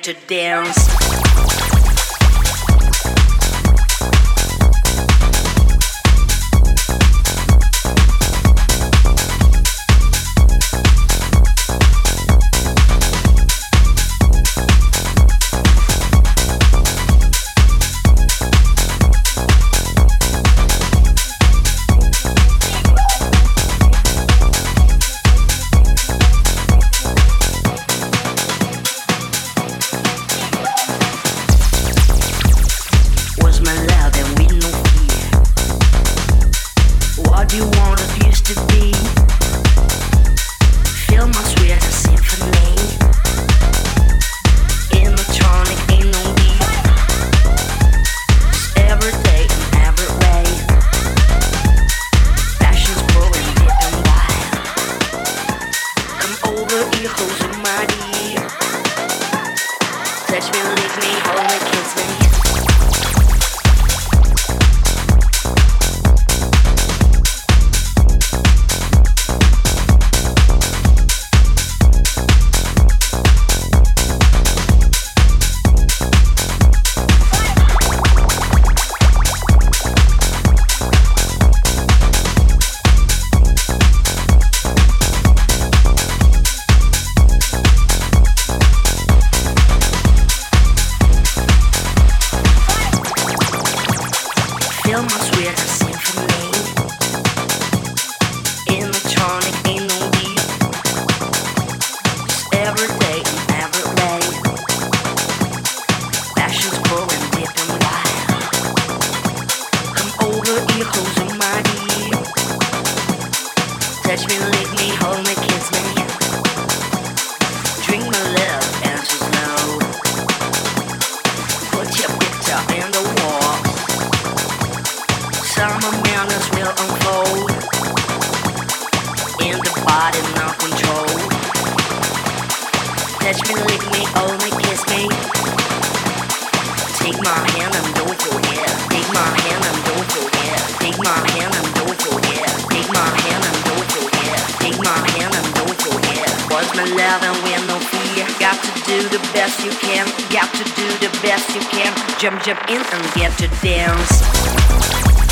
to dance. the best you can. Got to do the best you can. Jump, jump in and get to dance.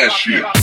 that shit.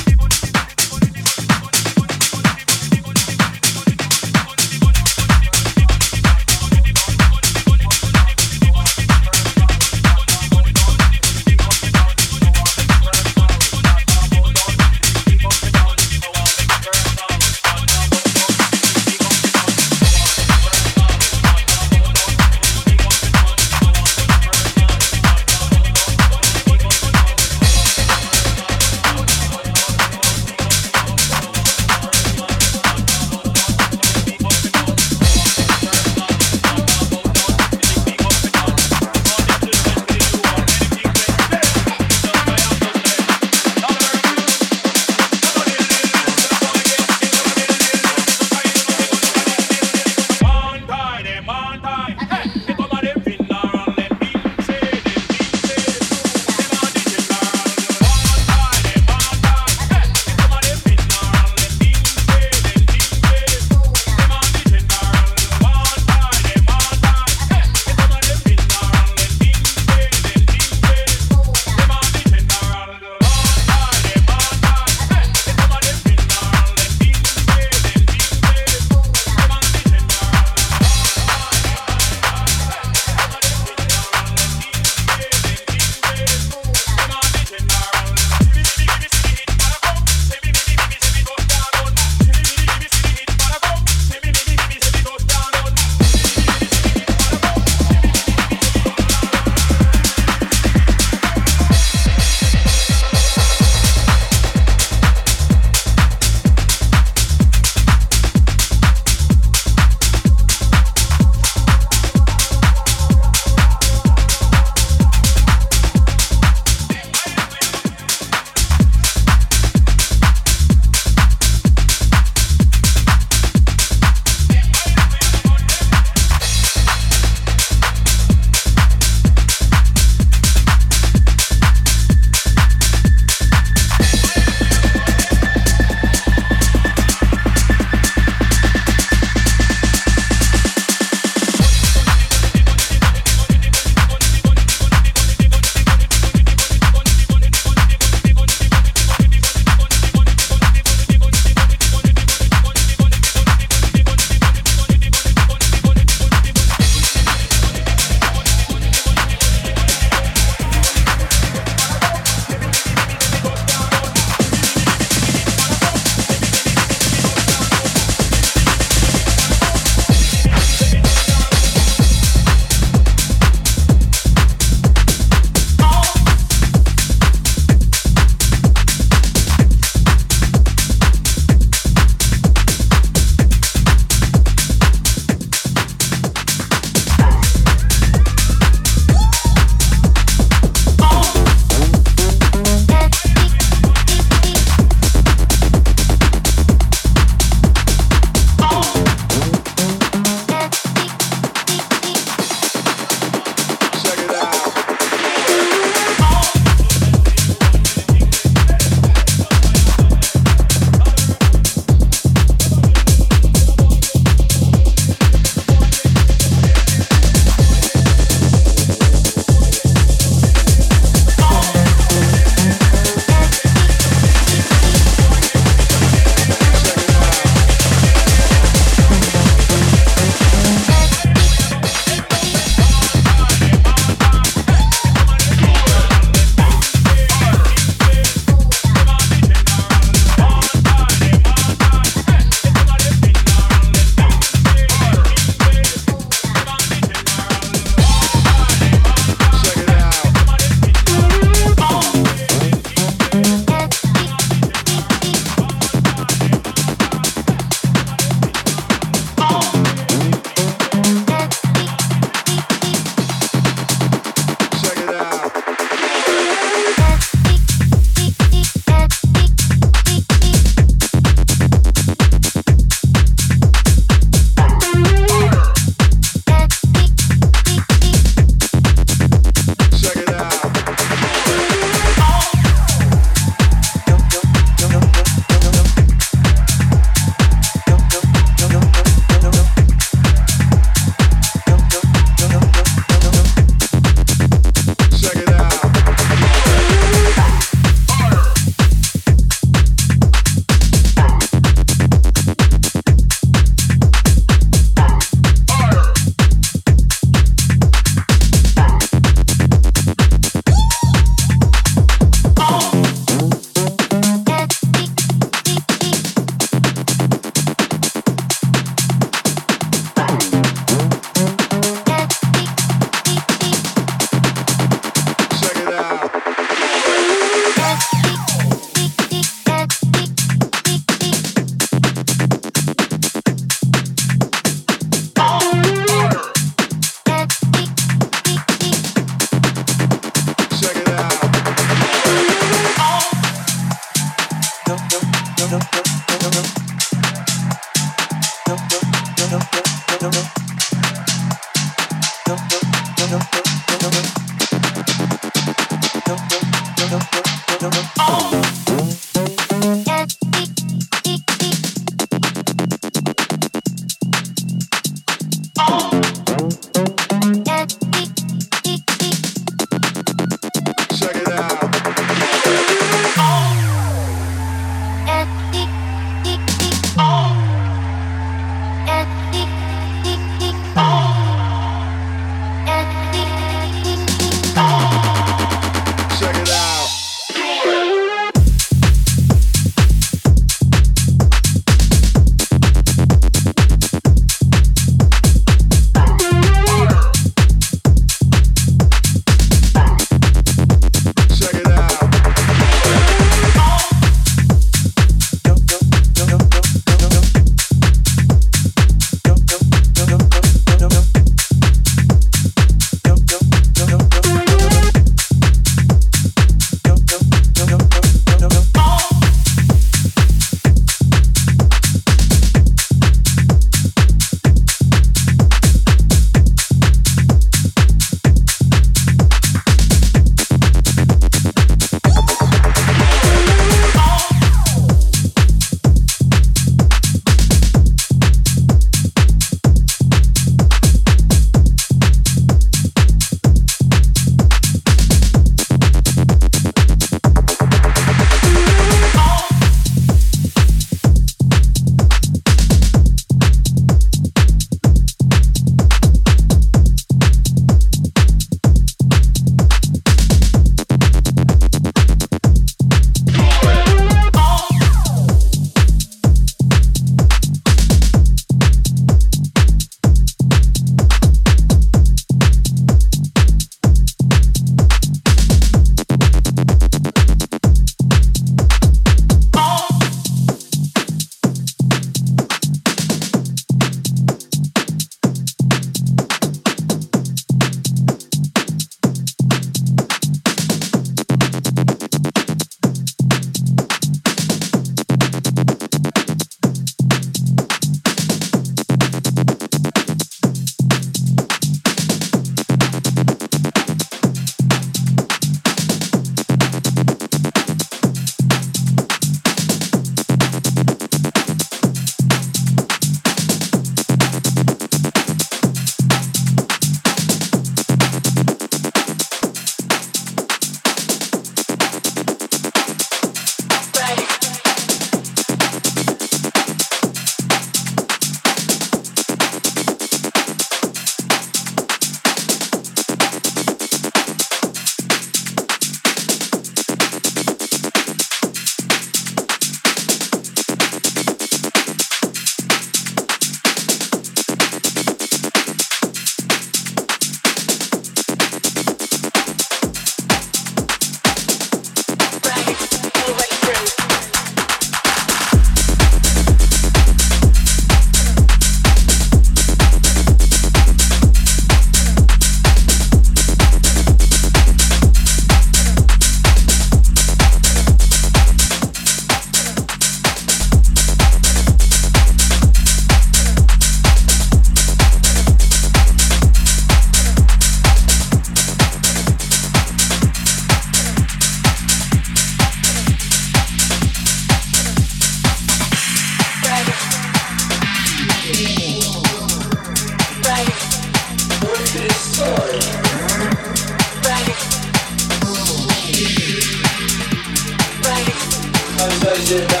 Sit down.